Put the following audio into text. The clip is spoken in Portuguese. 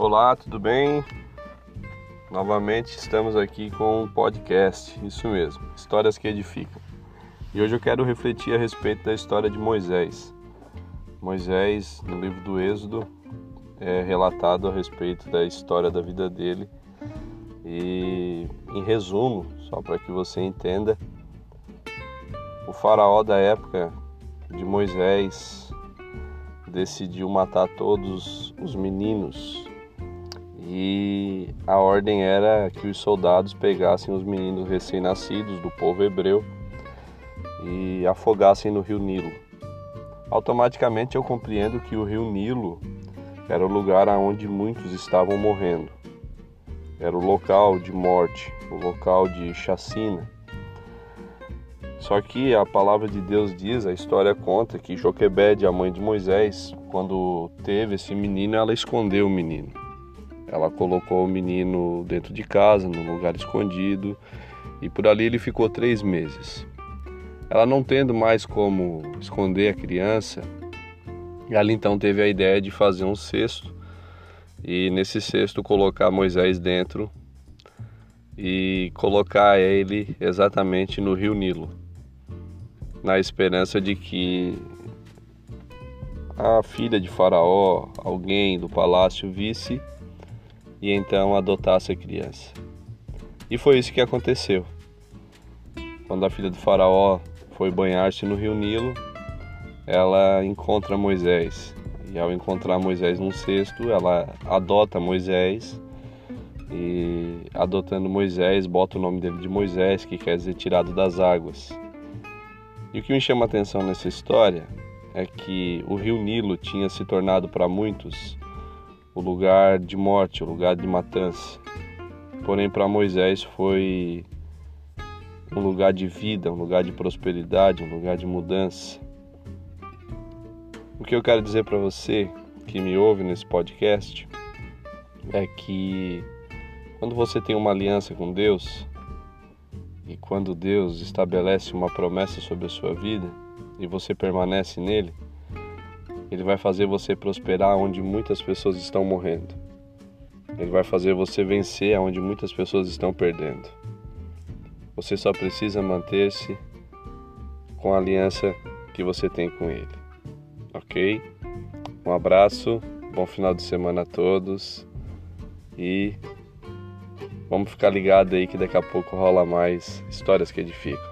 Olá, tudo bem? Novamente estamos aqui com um podcast, isso mesmo, Histórias que Edificam. E hoje eu quero refletir a respeito da história de Moisés. Moisés, no livro do Êxodo, é relatado a respeito da história da vida dele. E, em resumo, só para que você entenda, o faraó da época de Moisés decidiu matar todos os meninos e a ordem era que os soldados pegassem os meninos recém-nascidos do povo hebreu e afogassem no rio Nilo. Automaticamente eu compreendo que o rio Nilo era o lugar aonde muitos estavam morrendo. Era o local de morte, o local de chacina. Só que a palavra de Deus diz, a história conta que Joquebede, a mãe de Moisés, quando teve esse menino, ela escondeu o menino. Ela colocou o menino dentro de casa, num lugar escondido, e por ali ele ficou três meses. Ela não tendo mais como esconder a criança, ela então teve a ideia de fazer um cesto e nesse cesto colocar Moisés dentro e colocar ele exatamente no rio Nilo, na esperança de que a filha de Faraó, alguém do palácio, visse e então adotasse a criança. E foi isso que aconteceu. Quando a filha do Faraó foi banhar-se no rio Nilo, ela encontra Moisés. E ao encontrar Moisés num cesto, ela adota Moisés. E adotando Moisés, bota o nome dele de Moisés, que quer dizer tirado das águas. E o que me chama a atenção nessa história é que o rio Nilo tinha se tornado para muitos o lugar de morte, o lugar de matança. Porém, para Moisés foi um lugar de vida, um lugar de prosperidade, um lugar de mudança. O que eu quero dizer para você que me ouve nesse podcast é que quando você tem uma aliança com Deus e quando Deus estabelece uma promessa sobre a sua vida e você permanece nele, ele vai fazer você prosperar onde muitas pessoas estão morrendo. Ele vai fazer você vencer onde muitas pessoas estão perdendo. Você só precisa manter-se com a aliança que você tem com Ele. Ok? Um abraço, bom final de semana a todos e vamos ficar ligado aí que daqui a pouco rola mais histórias que edificam.